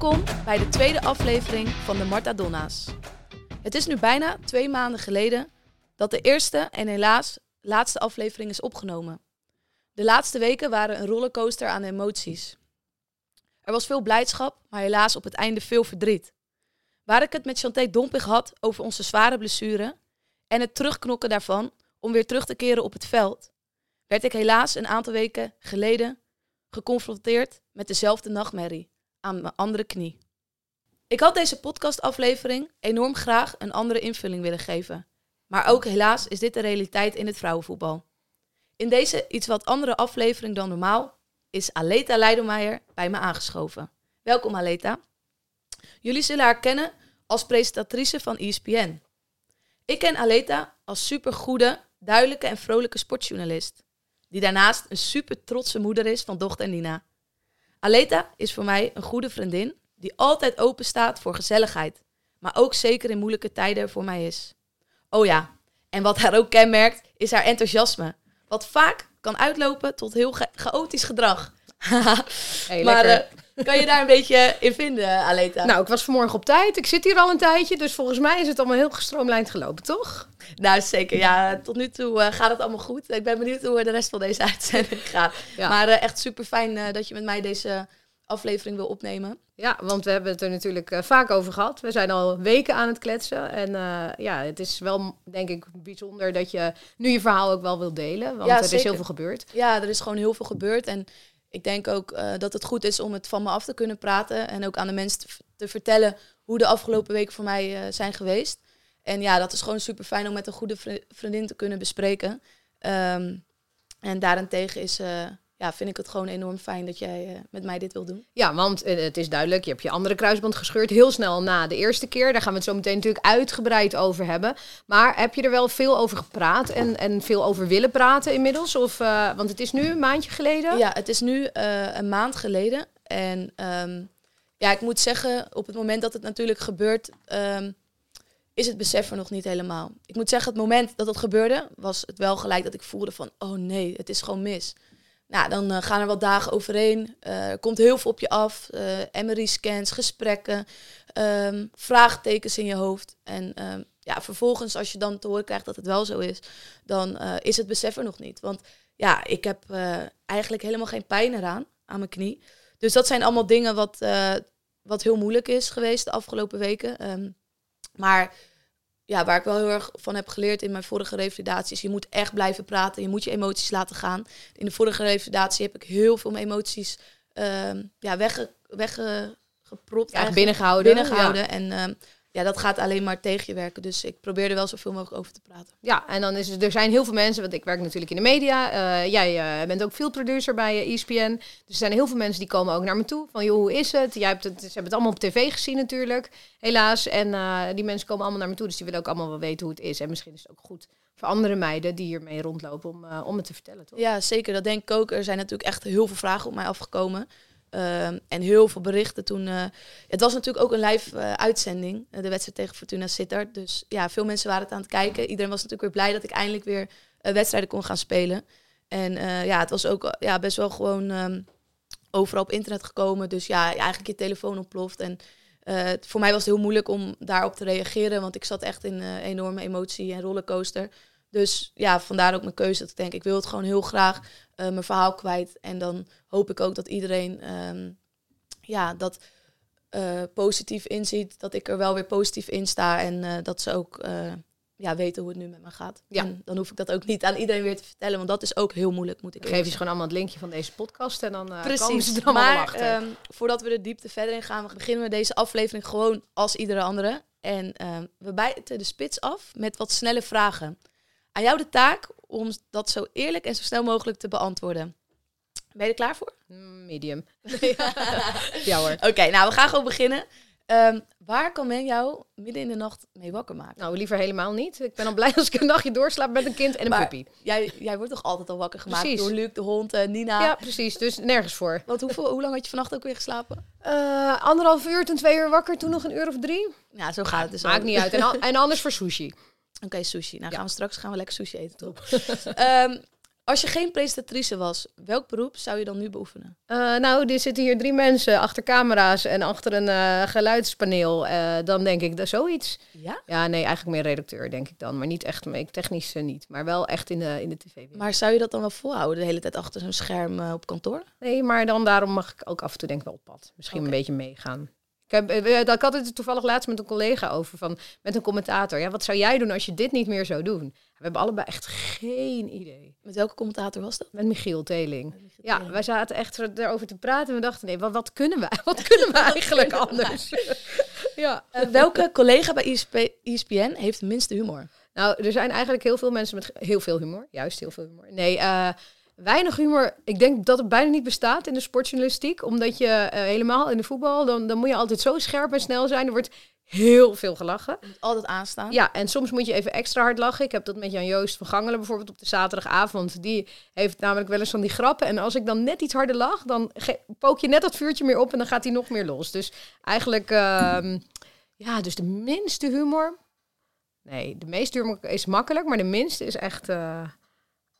Welkom bij de tweede aflevering van de Marta Donna's. Het is nu bijna twee maanden geleden dat de eerste en helaas laatste aflevering is opgenomen. De laatste weken waren een rollercoaster aan emoties. Er was veel blijdschap, maar helaas op het einde veel verdriet. Waar ik het met Chanté Dompig had over onze zware blessure en het terugknokken daarvan om weer terug te keren op het veld, werd ik helaas een aantal weken geleden geconfronteerd met dezelfde nachtmerrie aan mijn andere knie. Ik had deze podcastaflevering enorm graag een andere invulling willen geven. Maar ook helaas is dit de realiteit in het vrouwenvoetbal. In deze iets wat andere aflevering dan normaal is Aleta Leidelmeijer bij me aangeschoven. Welkom Aleta. Jullie zullen haar kennen als presentatrice van ESPN. Ik ken Aleta als supergoede, duidelijke en vrolijke sportjournalist. Die daarnaast een super trotse moeder is van dochter Nina. Aleta is voor mij een goede vriendin die altijd open staat voor gezelligheid. Maar ook zeker in moeilijke tijden voor mij is. Oh ja, en wat haar ook kenmerkt is haar enthousiasme. Wat vaak kan uitlopen tot heel cha- chaotisch gedrag. Hey, maar. Eh, kan je daar een beetje in vinden, Aleta? Nou, ik was vanmorgen op tijd. Ik zit hier al een tijdje, dus volgens mij is het allemaal heel gestroomlijnd gelopen, toch? Nou, zeker. Ja, tot nu toe eh, gaat het allemaal goed. Ik ben benieuwd hoe de rest van deze uitzending gaat. Ja. Maar eh, echt super fijn dat je met mij deze aflevering wil opnemen. Ja, want we hebben het er natuurlijk eh, vaak over gehad. We zijn al weken aan het kletsen. En eh, ja, het is wel, denk ik, bijzonder dat je nu je verhaal ook wel wilt delen. Want Ja, er is heel veel gebeurd. Ja, er is gewoon heel veel gebeurd. En ik denk ook eh, dat het goed is om het van me af te kunnen praten. En ook aan de mensen te, vertellen hoe de afgelopen weken voor mij eh, zijn geweest. En ja, dat is gewoon super fijn om met een goede vri- vriendin te kunnen bespreken. Ehm, en daarentegen is, eh, ja, vind ik het gewoon enorm fijn dat jij eh, met mij dit wil doen. Ja, want eh, het is duidelijk, je hebt je andere kruisband gescheurd heel snel na de eerste keer. Daar gaan we het zo meteen natuurlijk uitgebreid over hebben. Maar heb je er wel veel over gepraat en, en veel over willen praten inmiddels? Of, eh, want het is nu een maandje geleden. Ja, het is nu een maand geleden. En ehm, ja, ik moet zeggen, op het moment dat het natuurlijk gebeurt, ehm, is het besef er nog niet helemaal. Ik moet zeggen, het moment dat het gebeurde, was het wel gelijk dat ik voelde van, oh nee, het is gewoon mis. Nou, dan eh, gaan er wat dagen overheen. Eh, er komt heel veel op je af. eh MRI-scans, gesprekken, ehm, vraagtekens in je hoofd. En ehm, ja, vervolgens, als je dan te horen krijgt dat het wel zo is, dan is het besef er nog niet. Want ja, ik heb eigenlijk helemaal geen pijn eraan, aan mijn knie. Dus dat zijn allemaal dingen wat, wat heel moeilijk is geweest de afgelopen weken. Ehm, maar ja, waar ik wel heel erg van heb geleerd in mijn vorige revalidaties, je moet echt blijven praten, je moet je emoties laten gaan. In de vorige revalidatie heb ik heel veel mijn emoties ehm, ja, wegge, weggepropt. Ja, binnengehouden. binnengehouden. En ehm, ja, dat gaat alleen maar tegen je werken. Dus ik probeer er wel zoveel mogelijk over te praten. Ja, en dan is het, er zijn heel veel mensen, want ik werk natuurlijk in de media. Eh, jij eh, bent ook field producer bij eh, ESPN. Dus er zijn heel veel mensen die komen ook naar me toe. Van, joh, hoe is het? Jij hebt het ze hebben het allemaal op tv gezien natuurlijk, helaas. En eh, die mensen komen allemaal naar me toe, dus die willen ook allemaal wel weten hoe het is. En misschien is het ook goed voor andere meiden die hiermee rondlopen om, eh, om het te vertellen, toch? Ja, zeker. Dat denk ik ook. Er zijn natuurlijk echt heel veel vragen op mij afgekomen. Ehm, en heel veel berichten toen. eh, het was natuurlijk ook een live eh, uitzending, eh, de wedstrijd tegen Fortuna Sittard. Dus ja, veel mensen waren het aan het kijken. Iedereen was natuurlijk weer blij dat ik eindelijk weer wedstrijden kon gaan spelen. En ja, het was ook ja, best wel gewoon ehm, overal op internet gekomen. Dus ja, eigenlijk je telefoon ontploft. En voor mij was het heel moeilijk om daarop te reageren, want ik zat echt in enorme emotie en rollercoaster. Dus ja, vandaar ook mijn keuze dat ik denk, ik wil het gewoon heel graag eh, mijn verhaal kwijt. En dan hoop ik ook dat iedereen ehm, ja, dat eh, positief inziet. Dat ik er wel weer positief in sta. En eh, dat ze ook ja, weten hoe het nu met me gaat. Ja. En dan hoef ik dat ook niet aan iedereen weer te vertellen. Want dat is ook heel moeilijk, moet ik geef je gewoon allemaal het linkje van deze podcast en dan komen Precies. ze er maar achter. ehm, voordat we de diepte verder in gaan, we beginnen we deze aflevering gewoon als iedere andere. En ehm, we bijten de spits af met wat snelle vragen. Aan jou de taak om dat zo eerlijk en zo snel mogelijk te beantwoorden. Ben je er klaar voor? Medium. ja hoor. Oké, nou we gaan gewoon beginnen. Ehm, waar kan men jou midden in de nacht mee wakker maken? Nou, liever helemaal niet. Ik ben al blij als ik een nachtje doorslaap met een kind en een Maar- puppy. Jij, jij wordt toch altijd al wakker gemaakt Precies. door Luc, de hond, eh, Nina. Ja, precies. Dus nergens voor. Want hoeveel, hoe lang had je vannacht ook weer geslapen? Eh, anderhalf uur, toen twee uur wakker, toen nog een uur of drie. Ja, zo gaat het dus Maakt ook. niet uit. En, en anders voor sushi. Oké, sushi. Nou gaan we straks gaan we lekker sushi eten, top. Ehm, Als je geen presentatrice was, welk beroep zou je dan nu beoefenen? Uh, nou, er zitten hier drie mensen achter camera's en achter een uh, geluidspaneel. Uh, dan denk ik dat zoiets. Ja? Ja, nee, eigenlijk meer redacteur, denk ik dan. Maar niet echt, ik technisch niet. Maar wel echt in de, in de tv. Maar zou je dat dan wel volhouden, de hele tijd achter zo'n scherm op kantoor? Nee, maar dan daarom mag ik ook af en toe denk ik wel op pad. Misschien okay. een beetje meegaan. Ik, heb, ik had het toevallig laatst met een collega over, van, met een commentator. Ja, wat zou jij doen als je dit niet meer zou doen? We hebben allebei echt geen idee. Met welke commentator was dat? Met Michiel Teling. Met Michiel ja, Teling. wij zaten echt erover te praten. En we dachten, nee, wat, wat kunnen wij? Wat kunnen we eigenlijk anders? ja. Uh, welke collega bij ISP, ESPN heeft de minste humor? Nou, er zijn eigenlijk heel veel mensen met heel veel humor. Juist heel veel humor. Nee, uh, weinig humor. Ik denk dat het bijna niet bestaat in de sportjournalistiek. Omdat je uh, helemaal in de voetbal, dan, dan moet je altijd zo scherp en snel zijn. Er wordt heel veel gelachen. Altijd aanstaan. Ja, en soms moet je even extra hard lachen. Ik heb dat met Jan Joost van Gangelen bijvoorbeeld op de zaterdagavond. Die heeft namelijk wel eens van die grappen. En als ik dan net iets harder lach, dan pook je net dat vuurtje meer op en dan gaat hij nog meer los. Dus eigenlijk, uh, ja, dus de minste humor. Nee, de meeste humor is makkelijk, maar de minste is echt uh,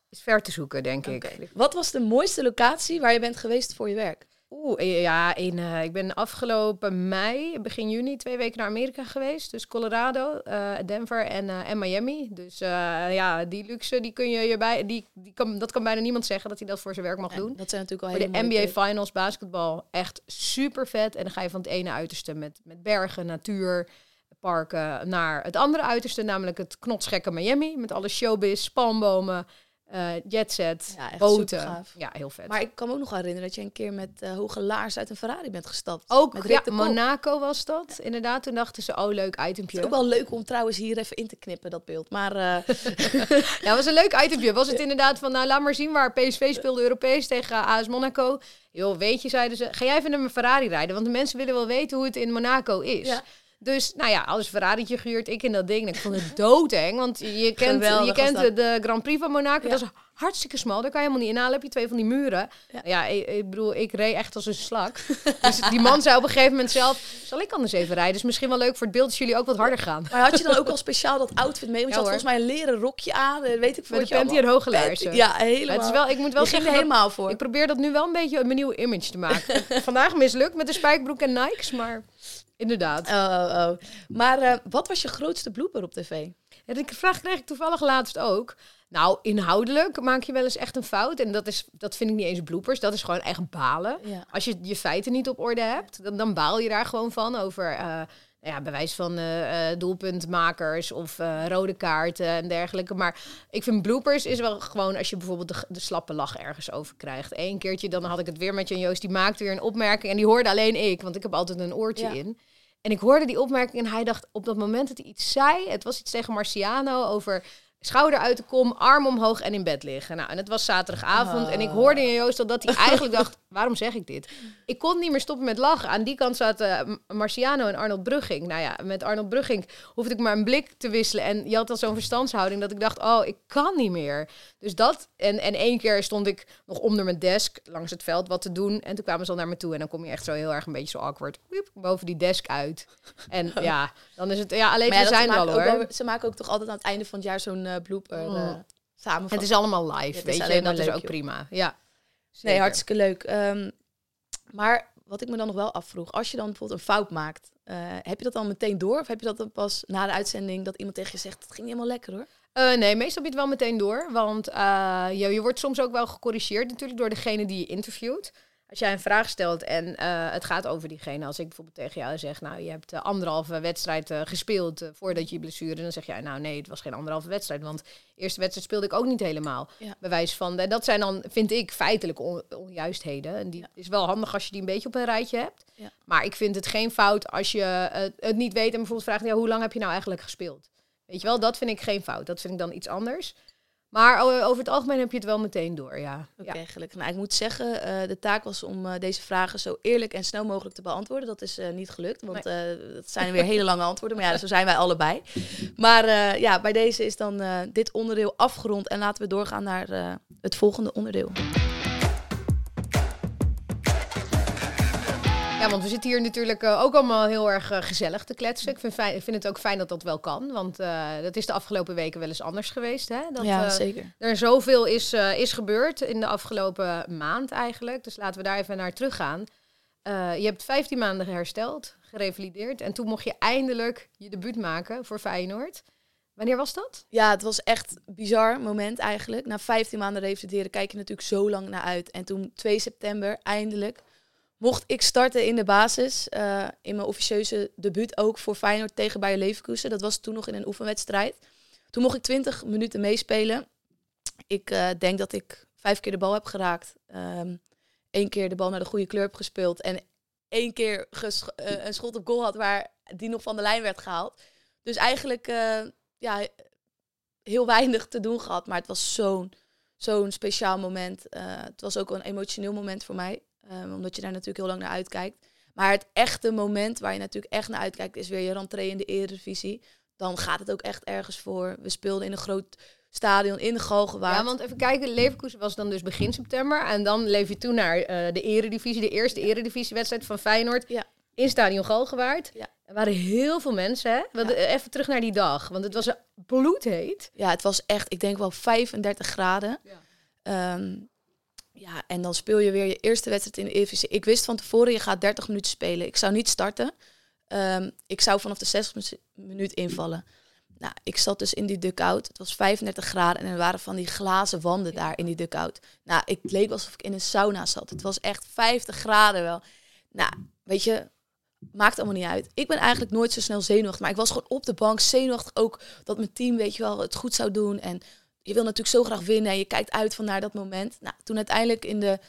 is ver te zoeken, denk okay. ik. Wat was de mooiste locatie waar je bent geweest voor je werk? Oeh, ja, in, uh, ik ben afgelopen mei, begin juni, twee weken naar Amerika geweest. Dus Colorado, uh, Denver en, uh, en Miami. Dus ja, die luxe, die kun je hierbij, die, die kan, dat kan bijna niemand zeggen dat hij dat voor zijn werk mag doen. Dat zijn natuurlijk al voor de NBA Finals basketbal echt super vet. En dan ga je van het ene uiterste met, met bergen, natuur, parken naar het andere uiterste, namelijk het knotsgekke Miami. Met alle showbiz, palmbomen, uh, jetset, ja, boten. Ja, heel vet. Maar ik kan me ook nog herinneren dat je een keer met uh, hoge laars uit een Ferrari bent gestapt. Ook, ja, Monaco was dat. Ja. Inderdaad, toen dachten ze, oh leuk itempje. Het is ook wel leuk om trouwens hier even in te knippen, dat beeld. Maar uh... ja, was een leuk itempje. Was het inderdaad van, nou laat maar zien waar PSV speelde Europees tegen AS Monaco. Joh, weet je, zeiden ze, ga jij even naar mijn Ferrari rijden? Want de mensen willen wel weten hoe het in Monaco is. Ja. Dus nou ja, alles Ferrari'tje gehuurd, ik in dat ding. En ik vond het doodeng, want je kent, je kent de, de Grand Prix van Monaco. Ja. Dat is hartstikke smal, daar kan je helemaal niet inhalen. heb je twee van die muren. Ja, ja ik, ik, bedoel, ik reed echt als een slak. dus die man zei op een gegeven moment zelf, zal ik anders even rijden? is misschien wel leuk voor het beeld als jullie ook wat harder gaan. Maar had je dan ook al speciaal dat outfit mee? Want je had volgens mij een leren rokje aan, weet ik veel. Met panty en hoge laarzen. Ja, helemaal. Het is wel, ik moet wel je zeggen, helemaal voor. Ik probeer dat nu wel een beetje mijn nieuwe image te maken. Vandaag mislukt met de spijkerbroek en Nikes, maar... Inderdaad. Oh, oh, oh. Maar uh, wat was je grootste blooper op tv? Ja, die vraag kreeg ik toevallig laatst ook. Nou, inhoudelijk maak je wel eens echt een fout. En dat, is, dat vind ik niet eens bloopers. Dat is gewoon echt balen. Ja. Als je je feiten niet op orde hebt, dan, dan baal je daar gewoon van. Over uh, nou ja, bewijs van uh, doelpuntmakers of rode kaarten en dergelijke. Maar ik vind bloopers is wel gewoon als je bijvoorbeeld de, de slappe lach ergens over krijgt. Eén keertje, dan had ik het weer met Jan Joost. Die maakte weer een opmerking en die hoorde alleen ik. Want ik heb altijd een oortje ja. in. En ik hoorde die opmerking en hij dacht op dat moment dat hij iets zei, het was iets tegen Marciano over schouder uit de kom, arm omhoog en in bed liggen. Nou, en het was zaterdagavond Oh. en ik hoorde in Joost al dat hij eigenlijk dacht, waarom zeg ik dit? Ik kon niet meer stoppen met lachen. Aan die kant zaten M- Marciano en Arnold Brugging. Nou ja, met Arnold Brugging hoefde ik maar een blik te wisselen en je had al zo'n verstandshouding dat ik dacht, oh, ik kan niet meer. Dus dat, en, en één keer stond ik nog onder mijn desk langs het veld wat te doen en toen kwamen ze al naar me toe en dan kom je echt zo heel erg een beetje zo awkward, wiep, boven die desk uit. En ja, dan is het, ja, alleen Maar ja, we dat zijn ze er al hoor. ook ze maken ook toch altijd aan het einde van het jaar zo'n eh, blooper Mm. eh. Het is allemaal live, weet je, en dat is ook joh. prima. Ja. Nee, hartstikke leuk. Ehm, maar wat ik me dan nog wel afvroeg, als je dan bijvoorbeeld een fout maakt, eh, heb je dat dan meteen door? Of heb je dat dan pas na de uitzending dat iemand tegen je zegt, het ging niet helemaal lekker hoor? Nee, meestal heb je het wel meteen door. Want je, je wordt soms ook wel gecorrigeerd natuurlijk door degene die je interviewt. Als jij een vraag stelt en eh, het gaat over diegene. Als ik bijvoorbeeld tegen jou zeg, nou je hebt eh, anderhalve wedstrijd eh, gespeeld voordat je blessure. Dan zeg jij, nou nee, het was geen anderhalve wedstrijd. Want de eerste wedstrijd speelde ik ook niet helemaal. Ja. Bewijs van, en dat zijn dan, vind ik, feitelijke on- onjuistheden. En die Ja. is wel handig als je die een beetje op een rijtje hebt. Ja. Maar ik vind het geen fout als je het niet weet en bijvoorbeeld vraagt, ja, hoe lang heb je nou eigenlijk gespeeld? Weet je wel, dat vind ik geen fout. Dat vind ik dan iets anders. Maar over het algemeen heb je het wel meteen door, ja. Oké, ja. gelukkig. Nou, ik moet zeggen, eh, de taak was om eh, deze vragen zo eerlijk en snel mogelijk te beantwoorden. Dat is eh, niet gelukt, want dat zijn weer hele lange antwoorden. Maar ja, zo zijn wij allebei. Maar ja, bij deze is dan dit onderdeel afgerond. En laten we doorgaan naar het volgende onderdeel. Ja, want we zitten hier natuurlijk uh, ook allemaal heel erg uh, gezellig te kletsen. Ik vind, fijn, ik vind het ook fijn dat dat wel kan. Want uh, dat is de afgelopen weken wel eens anders geweest. Hè? Dat, ja, zeker. Er zoveel is, is gebeurd in de afgelopen maand eigenlijk. Dus laten we daar even naar teruggaan. je hebt 15 maanden hersteld, gerevalideerd. En toen mocht je eindelijk je debuut maken voor Feyenoord. Wanneer was dat? Ja, het was echt een bizar moment eigenlijk. Na 15 maanden revalideren kijk je natuurlijk zo lang naar uit. En toen 2 september eindelijk mocht ik starten in de basis. Uh, in mijn officieuze debuut ook voor Feyenoord tegen Bayer Leverkusen. Dat was toen nog in een oefenwedstrijd. Toen mocht ik 20 minuten meespelen. Ik uh, denk dat ik vijf keer de bal heb geraakt. Um, keer de bal naar de goede kleur heb gespeeld. En één keer uh, een schot op goal had waar die nog van de lijn werd gehaald. Dus eigenlijk ja, heel weinig te doen gehad. Maar het was zo'n zo'n speciaal moment. het was ook een emotioneel moment voor mij. Um, omdat je daar natuurlijk heel lang naar uitkijkt. Maar het echte moment waar je natuurlijk echt naar uitkijkt, is weer je rentree in de Eredivisie. Dan gaat het ook echt ergens voor. We speelden in een groot stadion in de Galgenwaard. Ja, want even kijken, Leverkusen was dan dus begin september. En dan leef je toen naar uh, de Eredivisie, de eerste. Eredivisiewedstrijd van Feyenoord. Ja. In stadion Galgenwaard. Ja. Er waren heel veel mensen, hè? Ja. Even terug naar die dag, want het was bloedheet. Ja, het was echt, ik denk wel 35 graden. Ja. Um, ja, en dan speel je weer je eerste wedstrijd in de Eredivisie. Ik wist van tevoren, je gaat 30 minuten spelen. Ik zou niet starten. Um, ik zou vanaf de 60 minuut invallen. Nou, ik zat dus in die dugout. Het was 35 graden en er waren van die glazen wanden daar in die dugout. Nou, ik leek alsof ik in een sauna zat. Het was echt 50 graden wel. Nou, weet je, maakt allemaal niet uit. Ik ben eigenlijk nooit zo snel zenuwachtig, maar ik was gewoon op de bank zenuwachtig ook dat mijn team, weet je wel, het goed zou doen en je wil natuurlijk zo graag winnen en je kijkt uit van naar dat moment. Nou, toen uiteindelijk in de,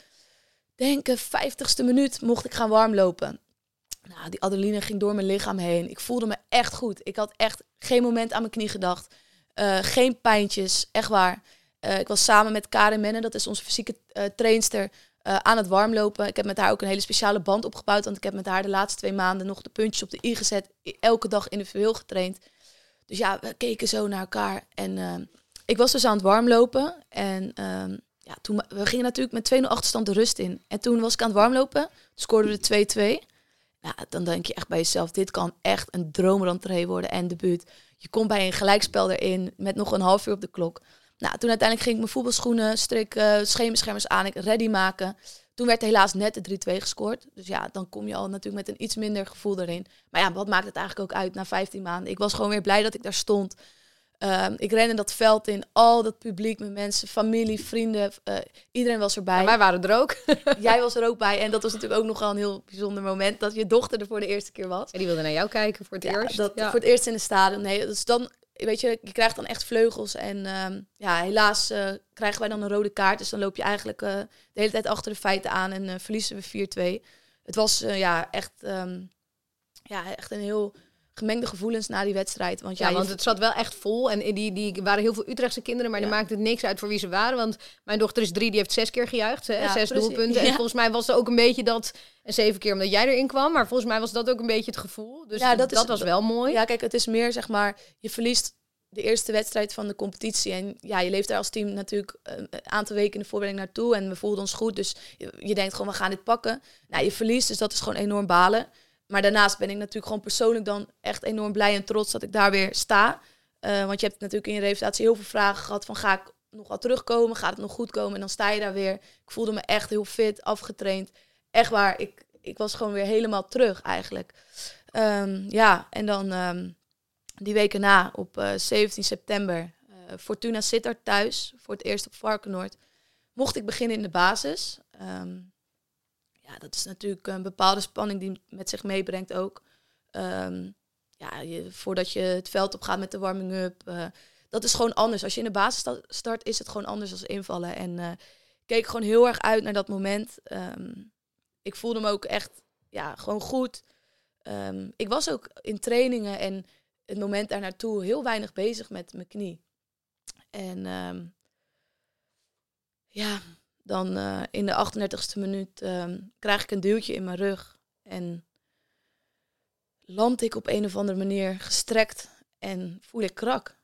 denk ik, vijftigste minuut mocht ik gaan warmlopen. Nou, die adrenaline ging door mijn lichaam heen. Ik voelde me echt goed. Ik had echt geen moment aan mijn knie gedacht. Uh, geen pijntjes, echt waar. Uh, ik was samen met Karin Menne, dat is onze fysieke uh, trainster, aan het warmlopen. Ik heb met haar ook een hele speciale band opgebouwd, want ik heb met haar de laatste twee maanden nog de puntjes op de i gezet. Elke dag individueel getraind. Dus ja, we keken zo naar elkaar en ik was dus aan het warmlopen. En um, ja, toen, we gingen natuurlijk met 2-0 achterstand de rust in. En toen was ik aan het warmlopen. Scoorden we 2-2. Ja, dan denk je echt bij jezelf, dit kan echt een droomrentree worden en debuut. Je komt bij een gelijkspel erin met nog een half uur op de klok. Nou, toen uiteindelijk ging ik mijn voetbalschoenen strikken, schemerschermers aan, ik ready maken. Toen werd helaas net de 3-2 gescoord. Dus ja, dan kom je al natuurlijk met een iets minder gevoel erin. Maar ja, wat maakt het eigenlijk ook uit na 15 maanden? Ik was gewoon weer blij dat ik daar stond. Um, ik rende dat veld in, al dat publiek met mensen, familie, vrienden, uh, iedereen was erbij. En wij waren er ook. Jij was er ook bij en dat was natuurlijk ook nogal een heel bijzonder moment dat je dochter er voor de eerste keer was. En die wilde naar jou kijken voor het ja, eerst. Dat, ja. Voor het eerst in de stadion. Nee, dus dan, weet je, je krijgt dan echt vleugels en um, ja, helaas uh, krijgen wij dan een rode kaart. Dus dan loop je eigenlijk uh, de hele tijd achter de feiten aan en verliezen we 4-2. Het was ja, echt, um, ja, echt een heel gemengde gevoelens na die wedstrijd. Want ja, ja want het zat wel echt vol. En die, die waren heel veel Utrechtse kinderen, maar ja. dan maakte het niks uit voor wie ze waren. Want mijn dochter is drie, die heeft zes keer gejuicht. Hè, ja, zes precies. doelpunten. En volgens mij was er ook een beetje dat... En zeven keer omdat jij erin kwam. Maar volgens mij was dat ook een beetje het gevoel. Dus ja, dat, dat is, was wel mooi. Ja, kijk, het is meer zeg maar... Je verliest de eerste wedstrijd van de competitie. En ja, je leeft daar als team natuurlijk een aantal weken in de voorbereiding naartoe. En we voelden ons goed. Dus je, je denkt gewoon, we gaan dit pakken. Nou, je verliest, dus dat is gewoon enorm balen. Maar daarnaast ben ik natuurlijk gewoon persoonlijk dan echt enorm blij en trots dat ik daar weer sta. Uh, want je hebt natuurlijk in je revalidatie heel veel vragen gehad van ga ik nog wel terugkomen? Gaat het nog goed komen? En dan sta je daar weer. Ik voelde me echt heel fit, afgetraind. Echt waar, ik, ik was gewoon weer helemaal terug eigenlijk. Um, ja, en dan um, die weken na, op uh, 17 september, uh, Fortuna Sittard thuis, voor het eerst op Varkenoord, mocht ik beginnen in de basis. Um, ja, dat is natuurlijk een bepaalde spanning die met zich meebrengt ook. Um, ja, voordat je het veld op gaat met de warming-up. Uh, dat is gewoon anders. Als je in de basis start, is het gewoon anders als invallen. En uh, keek gewoon heel erg uit naar dat moment. Um, ik voelde me ook echt ja, gewoon goed. Um, ik was ook in trainingen en het moment daar naartoe heel weinig bezig met mijn knie. En ja, dan uh, in de 38e minuut um, krijg ik een duwtje in mijn rug. En land ik op een of andere manier gestrekt en voel ik krak.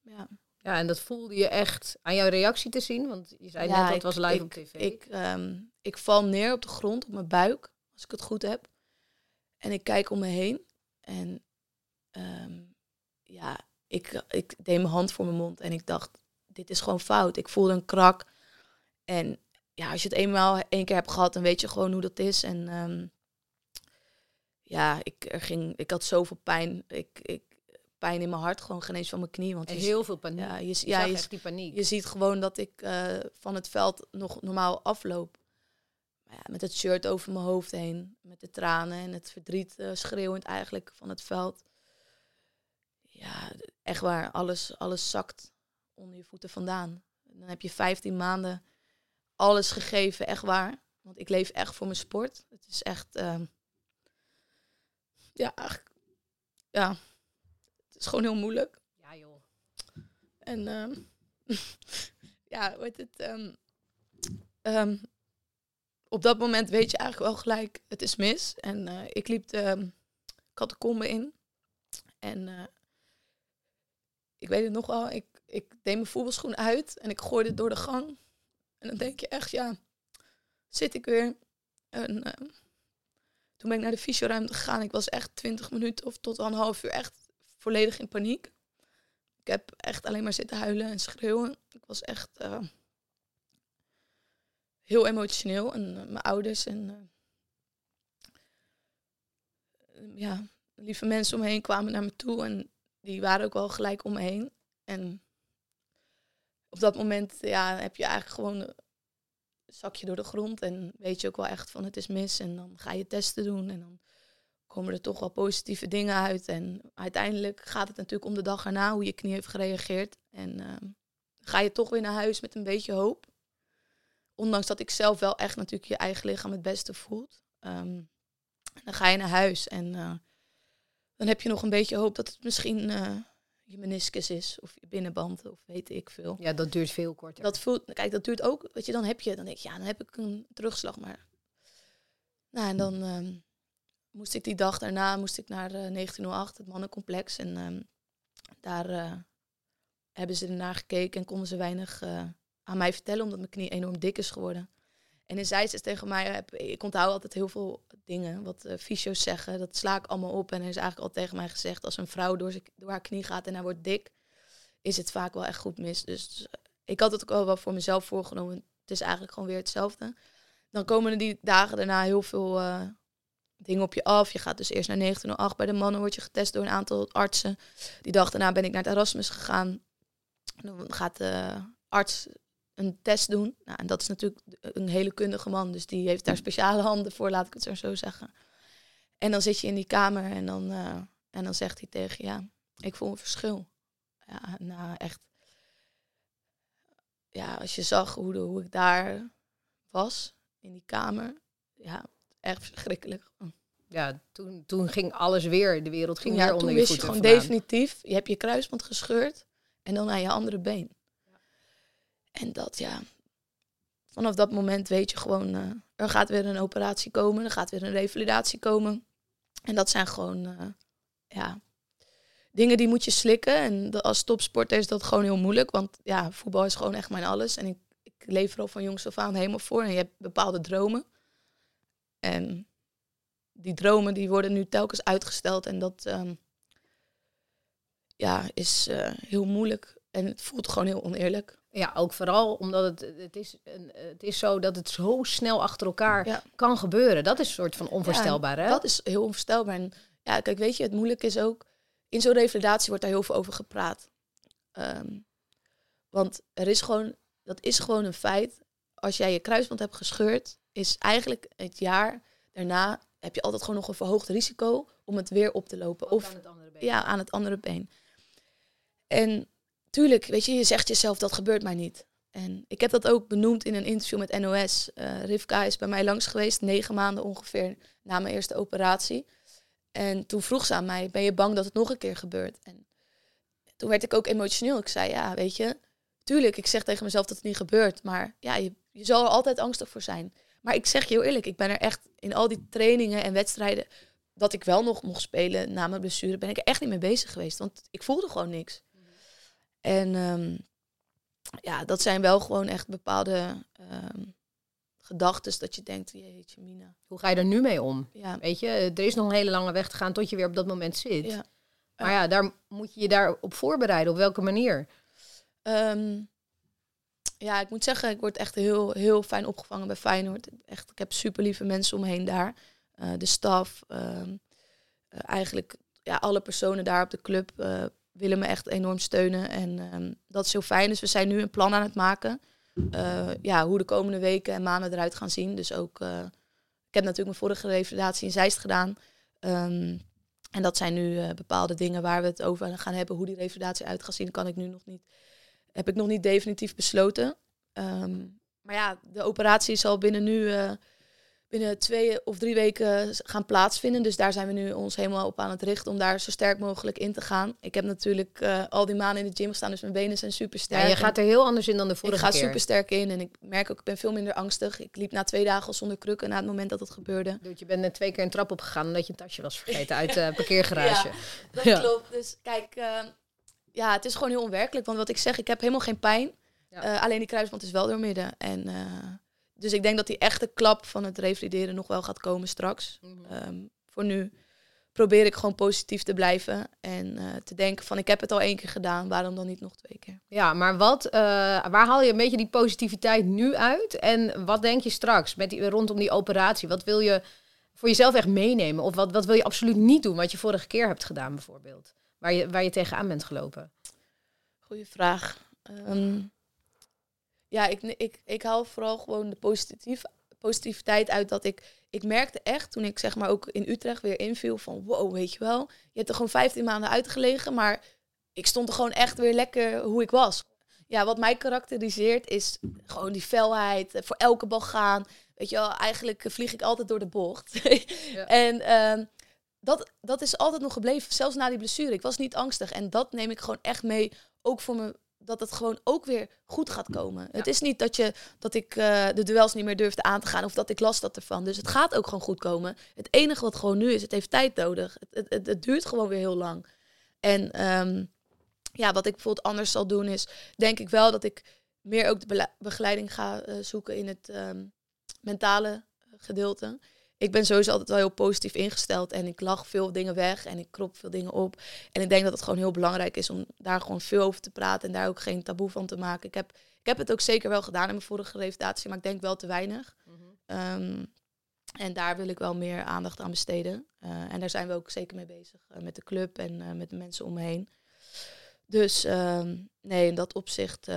Ja. Ja, en dat voelde je echt aan jouw reactie te zien? Want je zei ja, net dat het was live ik, op tv. Ik, um, ik val neer op de grond, op mijn buik. als ik het goed heb. En ik kijk om me heen. En ehm, ja, ik, ik deed mijn hand voor mijn mond. En ik dacht, dit is gewoon fout. Ik voelde een krak. En ja, als je het eenmaal één keer hebt gehad, dan weet je gewoon hoe dat is. En ehm, ja, ik, er ging, ik had zoveel pijn. Ik, ik, pijn in mijn hart, gewoon geen eens van mijn knie. Want En je, heel veel paniek. ja, je, Je ja, zag je, echt die paniek. je ziet gewoon dat ik eh, van het veld nog normaal afloop. Maar ja, met het shirt over mijn hoofd heen. Met de tranen en het verdriet eh, schreeuwend eigenlijk van het veld. Ja, echt waar. Alles, alles zakt onder je voeten vandaan. Dan heb je 15 maanden alles gegeven, echt waar. Want ik leef echt voor mijn sport. Het is echt... ehm, ja, ja, het is gewoon heel moeilijk. Ja, joh. En ehm, ja, heet het? ehm, op dat moment weet je eigenlijk wel gelijk, het is mis. En eh, ik liep de catacombe in. En eh, ik weet het nog wel, ik, ik deed mijn voetbalschoen uit en ik gooide het door de gang. En dan denk je echt, ja, zit ik weer. Ehm, toen ben ik naar de fysioruimte gegaan. Ik was echt 20 minuten of tot een half uur echt volledig in paniek. Ik heb echt alleen maar zitten huilen en schreeuwen. Ik was echt eh, heel emotioneel. En eh, mijn ouders en eh, ja, lieve mensen om me heen kwamen naar me toe. En die waren ook wel gelijk om me heen. En op dat moment ja, heb je eigenlijk gewoon een zakje door de grond. En weet je ook wel echt van het is mis. En dan ga je testen doen. En dan komen er toch wel positieve dingen uit. En uiteindelijk gaat het natuurlijk om de dag erna, hoe je knie heeft gereageerd. En ehm, ga je toch weer naar huis met een beetje hoop. Ondanks dat ik zelf wel echt natuurlijk je eigen lichaam het beste voelt. Ehm, dan ga je naar huis en eh, dan heb je nog een beetje hoop dat het misschien eh, je meniscus is. Of je binnenband of weet ik veel. Ja, dat duurt veel korter. Dat voelt, kijk, dat duurt ook. Weet je, dan heb je, dan denk je, ja, dan heb ik een terugslag. Maar, nou, en dan ehm, moest ik die dag daarna moest ik naar eh, 1908, het mannencomplex. En ehm, daar eh, hebben ze ernaar gekeken en konden ze weinig eh, aan mij vertellen, omdat mijn knie enorm dik is geworden. En dan zei ze tegen mij, heb, ik onthoud altijd heel veel dingen wat uh, fysio's zeggen. Dat sla ik allemaal op. En er is eigenlijk al tegen mij gezegd, als een vrouw door, door haar knie gaat en hij wordt dik, is het vaak wel echt goed mis. Dus eh, ik had het ook al wel voor mezelf voorgenomen. Het is eigenlijk gewoon weer hetzelfde. Dan komen er die dagen daarna heel veel eh, dingen op je af. Je gaat dus eerst naar 1908 bij de mannen, word je getest door een aantal artsen. Die dag daarna ben ik naar het Erasmus gegaan. Dan gaat de arts een test doen. Nou, en dat is natuurlijk een hele kundige man, dus die heeft daar speciale handen voor, laat ik het zo zeggen. En dan zit je in die kamer en dan, eh, en dan zegt hij tegen je, ja, ik voel een verschil. Ja, nou echt. Ja, als je zag hoe, de, hoe ik daar was, in die kamer, ja, echt verschrikkelijk. Ja, toen, toen ging alles weer. De wereld ging ja, weer toen onder je wist je gewoon vandaan. definitief, je hebt je kruisband gescheurd en dan aan je andere been. En dat, ja, vanaf dat moment weet je gewoon, eh, er gaat weer een operatie komen, er gaat weer een revalidatie komen. En dat zijn gewoon, eh, ja, dingen die moet je slikken. En als topsporter is dat gewoon heel moeilijk, want ja, voetbal is gewoon echt mijn alles. En ik, ik leef al van jongs af aan helemaal voor. En je hebt bepaalde dromen. En die dromen die worden nu telkens uitgesteld. En dat ehm, ja, is eh, heel moeilijk. En het voelt gewoon heel oneerlijk. Ja, ook vooral omdat het, het, is, een, het is zo dat het zo snel achter elkaar Ja. kan gebeuren. Dat is een soort van onvoorstelbaar, hè? Dat is heel onvoorstelbaar. En ja, kijk, weet je, het moeilijke is ook... In zo'n revalidatie wordt daar heel veel over gepraat. Ehm, want er is gewoon... Dat is gewoon een feit. Als jij je kruisband hebt gescheurd... is eigenlijk het jaar daarna... heb je altijd gewoon nog een verhoogd risico... om het weer op te lopen. Ook Of aan het andere been. ja, aan het andere been. En tuurlijk, weet je, je zegt jezelf dat gebeurt mij niet. En ik heb dat ook benoemd in een interview met NOS. Eh Rivka is bij mij langs geweest, negen maanden ongeveer na mijn eerste operatie. En toen vroeg ze aan mij, ben je bang dat het nog een keer gebeurt? En toen werd ik ook emotioneel. Ik zei, ja, weet je, tuurlijk, ik zeg tegen mezelf dat het niet gebeurt. Maar ja, je, je zal er altijd angstig voor zijn. Maar ik zeg je heel eerlijk, ik ben er echt in al die trainingen en wedstrijden... dat ik wel nog mocht spelen na mijn blessure, ben ik er echt niet mee bezig geweest. Want ik voelde gewoon niks. En ehm, ja, dat zijn wel gewoon echt bepaalde ehm, gedachten dat je denkt, jeetje mina. Hoe ga je er nu mee om? Ja, Weet je, er is nog een hele lange weg te gaan tot je weer op dat moment zit. ja. Maar ja, daar moet je je daarop voorbereiden. Op welke manier? Ehm, ja, ik moet zeggen, ik word echt heel, heel fijn opgevangen bij Feyenoord. Echt, ik heb super lieve mensen omheen daar. Eh, de staf, eh, eigenlijk ja, alle personen daar op de club eh, willen me echt enorm steunen. En ehm, dat is heel fijn. Dus we zijn nu een plan aan het maken. eh, ja, hoe de komende weken en maanden eruit gaan zien. Dus ook, eh, ik heb natuurlijk mijn vorige revalidatie in Zeist gedaan. Ehm, en dat zijn nu eh, bepaalde dingen waar we het over gaan hebben. Hoe die revalidatie uit gaat zien, kan ik nu nog niet heb ik nog niet definitief besloten. Ehm, maar ja, de operatie zal binnen nu binnen twee of drie weken gaan plaatsvinden. Dus daar zijn we nu ons helemaal op aan het richten om daar zo sterk mogelijk in te gaan. Ik heb natuurlijk eh, al die maanden in de gym gestaan, dus mijn benen zijn super sterk. Ja, je gaat er heel anders in dan de vorige ik ga keer. super sterk in en ik merk ook, ik ben veel minder angstig. Ik liep na twee dagen al zonder krukken na het moment dat het gebeurde. Dude, Je bent net twee keer een trap opgegaan omdat je een tasje was vergeten uit de parkeergarage. Dat Ja. klopt. Dus kijk, eh, ja, het is gewoon heel onwerkelijk. Want wat ik zeg, ik heb helemaal geen pijn. Ja. Eh, alleen die kruisband is wel doormidden. En, eh, dus ik denk dat die echte klap van het revalideren nog wel gaat komen straks. Mhm. Ehm, voor nu probeer ik gewoon positief te blijven. En eh, te denken van, ik heb het al één keer gedaan. Waarom dan niet nog twee keer? Ja, maar wat, eh, waar haal je een beetje die positiviteit nu uit? En wat denk je straks met die, rondom die operatie? Wat wil je voor jezelf echt meenemen? Of wat, wat wil je absoluut niet doen, wat je vorige keer hebt gedaan bijvoorbeeld? Waar je, waar je tegenaan bent gelopen? Goeie vraag. Ehm, ja, ik, ik, ik haal vooral gewoon de positief, positiviteit uit dat ik... Ik merkte echt toen ik zeg maar ook in Utrecht weer inviel van... Wow, weet je wel, je hebt er gewoon 15 maanden uitgelegen, maar ik stond er gewoon echt weer lekker hoe ik was. Ja, wat mij karakteriseert is gewoon die felheid, eh, voor elke bal gaan. Weet je wel, eigenlijk eh, vlieg ik altijd door de bocht. En ehm, dat, dat is altijd nog gebleven, zelfs na die blessure. Ik was niet angstig en dat neem ik gewoon echt mee, ook voor me, dat het gewoon ook weer goed gaat komen. Het is niet dat, je, dat ik eh, de duels niet meer durfde aan te gaan of dat ik last had ervan. Dus het gaat ook gewoon goed komen. Het enige wat gewoon nu is, het heeft tijd nodig. Het, het, het, duurt gewoon weer heel lang. En ehm, ja, wat ik bijvoorbeeld anders zal doen is, denk ik wel dat ik meer ook de begeleiding ga eh, zoeken in het ehm, mentale gedeelte. Ik ben sowieso altijd wel heel positief ingesteld en ik lach veel dingen weg en ik krop veel dingen op. En ik denk dat het gewoon heel belangrijk is om daar gewoon veel over te praten en daar ook geen taboe van te maken. Ik heb, ik heb het ook zeker wel gedaan in mijn vorige revalidatie, maar ik denk wel te weinig. Ehm, en daar wil ik wel meer aandacht aan besteden. Eh, en daar zijn we ook zeker mee bezig eh, met de club en eh, met de mensen om me heen. Dus ehm, nee, in dat opzicht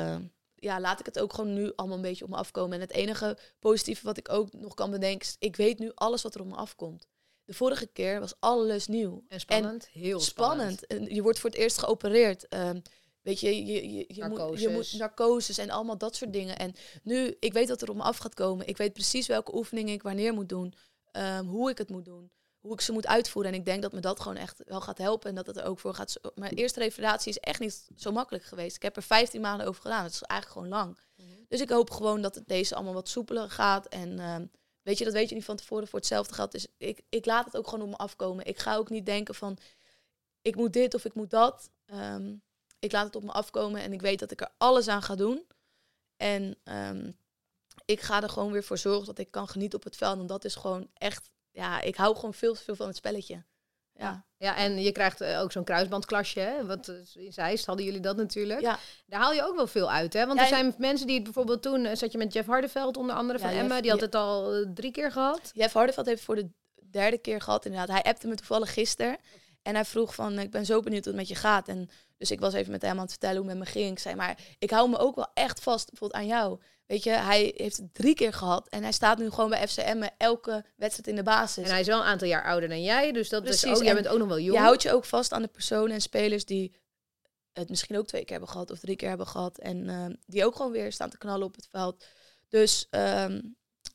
ja, laat ik het ook gewoon nu allemaal een beetje op me afkomen. En het enige positieve wat ik ook nog kan bedenken is, ik weet nu alles wat er op me afkomt. De vorige keer was alles nieuw. En spannend? Heel spannend. spannend. En je wordt voor het eerst geopereerd. Ehm, weet je, je, je, je, moet, je moet Narcoses. narcoses en allemaal dat soort dingen. En nu, ik weet wat er op me af gaat komen. Ik weet precies welke oefeningen ik wanneer moet doen. ehm, hoe ik het moet doen. Hoe ik ze moet uitvoeren. En ik denk dat me dat gewoon echt wel gaat helpen. En dat het er ook voor gaat. zo- Mijn eerste revalidatie is echt niet zo makkelijk geweest. Ik heb er 15 maanden over gedaan. Dat is eigenlijk gewoon lang. Dus ik hoop gewoon dat het deze allemaal wat soepeler gaat. En ehm, weet je, dat weet je niet van tevoren voor hetzelfde geld. Dus ik, ik laat het ook gewoon op me afkomen. Ik ga ook niet denken van, ik moet dit of ik moet dat. Ehm, ik laat het op me afkomen en ik weet dat ik er alles aan ga doen. En ehm, ik ga er gewoon weer voor zorgen dat ik kan genieten op het veld. En dat is gewoon echt, ja, ik hou gewoon veel te veel van het spelletje. Ja, Ja, en je krijgt eh, ook zo'n kruisbandklasje, hè? Wat eh, in Zeist hadden jullie dat natuurlijk. ja. Daar haal je ook wel veel uit, hè? Want Ja, er zijn mensen die het bijvoorbeeld toen eh, zat je met Jeff Hardeveld onder andere van Jeff- Emma, die had het al drie keer gehad. Jeff Hardeveld heeft voor de derde keer gehad inderdaad. Hij appte me toevallig gisteren. En hij vroeg van, ik ben zo benieuwd hoe het met je gaat. En dus ik was even met hem aan het vertellen hoe het met me ging. Ik zei, maar ik hou me ook wel echt vast bijvoorbeeld aan jou. Weet je, hij heeft het drie keer gehad. En hij staat nu gewoon bij FCM elke wedstrijd in de basis. En hij is wel een aantal jaar ouder dan jij, dus dat Precies, is ook, jij en bent ook nog wel jong. Je houdt je ook vast aan de personen en spelers die het misschien ook twee keer hebben gehad of drie keer hebben gehad. En ehm, die ook gewoon weer staan te knallen op het veld. Dus ehm,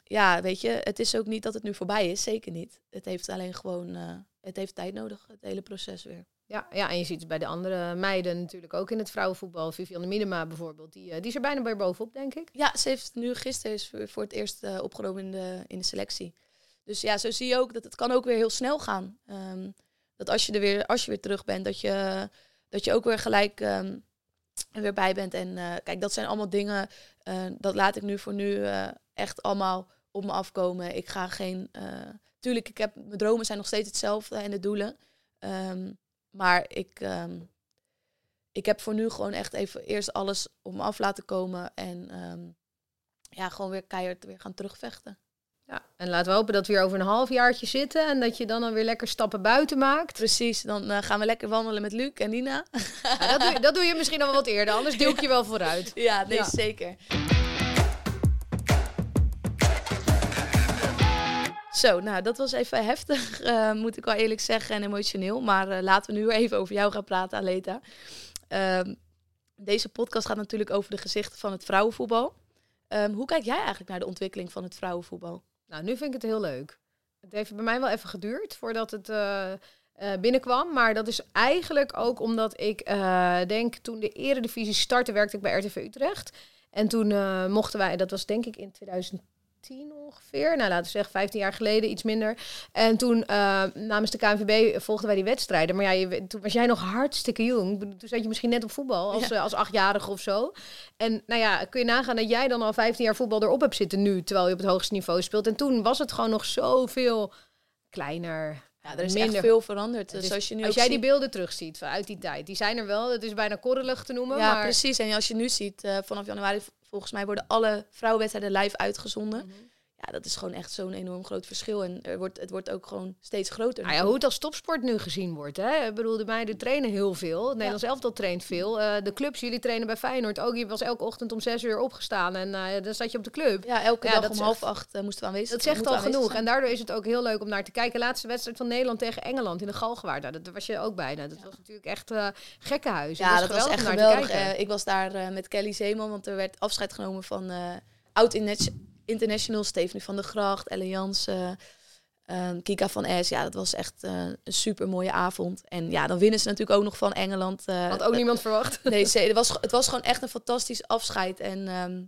ja, weet je, het is ook niet dat het nu voorbij is. Zeker niet. Het heeft alleen gewoon, eh, het heeft tijd nodig, het hele proces weer. Ja, ja, en je ziet het bij de andere meiden natuurlijk ook in het vrouwenvoetbal. Vivianne Miedema bijvoorbeeld, die, eh, die is er bijna bij bovenop, denk ik. Ja, ze heeft nu gisteren is voor, het eerst eh, opgenomen in de, in de selectie. Dus ja, zo zie je ook dat het kan ook weer heel snel gaan. Ehm, dat als je er weer, als je weer terug bent, dat je, dat je ook weer gelijk er weer bij bent. En eh, kijk, dat zijn allemaal dingen, dat laat ik nu voor nu echt allemaal op me afkomen. Ik ga geen. tuurlijk, ik heb, mijn dromen zijn nog steeds hetzelfde en de doelen. Ehm, maar ik, ehm, ik heb voor nu gewoon echt even eerst alles op me af laten komen. En ehm, ja, gewoon weer keihard weer gaan terugvechten. Ja, en laten we hopen dat we weer over een halfjaartje zitten en dat je dan alweer lekker stappen buiten maakt. Precies, dan eh, gaan we lekker wandelen met Luc en Nina. Ja, dat, doe je, dat doe je misschien al wat eerder, anders duw ik je wel vooruit. ja, nee, Ja. zeker. Zo, nou, dat was even heftig, eh, moet ik wel eerlijk zeggen, en emotioneel. Maar eh, laten we nu even over jou gaan praten, Aleta. Ehm, deze podcast gaat natuurlijk over de gezichten van het vrouwenvoetbal. Ehm, hoe kijk jij eigenlijk naar de ontwikkeling van het vrouwenvoetbal? Nou, nu vind ik het heel leuk. Het heeft bij mij wel even geduurd voordat het eh, binnenkwam. Maar dat is eigenlijk ook omdat ik denk, toen de eredivisie startte, werkte ik bij RTV Utrecht. En toen mochten wij, dat was denk ik in 2010 ongeveer, nou laten we zeggen 15 jaar geleden, iets minder. En toen eh, namens de KNVB volgden wij die wedstrijden. Maar ja, je, toen was jij nog hartstikke jong. Toen zat je misschien net op voetbal, als, Ja. eh, als achtjarige of zo. En nou ja, kun je nagaan dat jij dan al 15 jaar voetbal erop hebt zitten nu, terwijl je op het hoogste niveau speelt. En toen was het gewoon nog zoveel kleiner. Ja, er is minder. echt veel veranderd. Dus als je nu als jij die beelden terugziet vanuit die tijd, die zijn er wel. Het is bijna korrelig te noemen. Ja, maar... precies. En als je nu ziet, eh, vanaf januari volgens mij worden alle vrouwenwedstrijden live uitgezonden. Mhm. Ja, dat is gewoon echt zo'n enorm groot verschil. En er wordt, het wordt ook gewoon steeds groter. Nou ja, hoe het als topsport nu gezien wordt. Hè? Ik bedoel, de meiden trainen heel veel. Het Nederlands elftal traint veel. Eh, de clubs, jullie trainen bij Feyenoord ook. Je was elke ochtend om zes uur opgestaan en eh, dan zat je op de club. Ja, elke Ja, dag dat om half acht eh, moesten we aanwezig Dat zegt al genoeg. zijn. En daardoor is het ook heel leuk om naar te kijken. Laatste wedstrijd van Nederland tegen Engeland in de Galgenwaard. Nou, dat was je ook bijna. Dat was natuurlijk echt gekkenhuis. Ja, dat was echt om naar te geweldig. ik was daar met Kelly Zeeman, want er werd afscheid genomen van oud international Stephanie van der Gracht, Elle Jansen, ehm, Kika van Es. Ja, dat was echt eh, een super mooie avond. En ja, dan winnen ze natuurlijk ook nog van Engeland. eh, Had ook niemand verwacht. Nee, ze- het, was, het was gewoon echt een fantastisch afscheid. En ehm,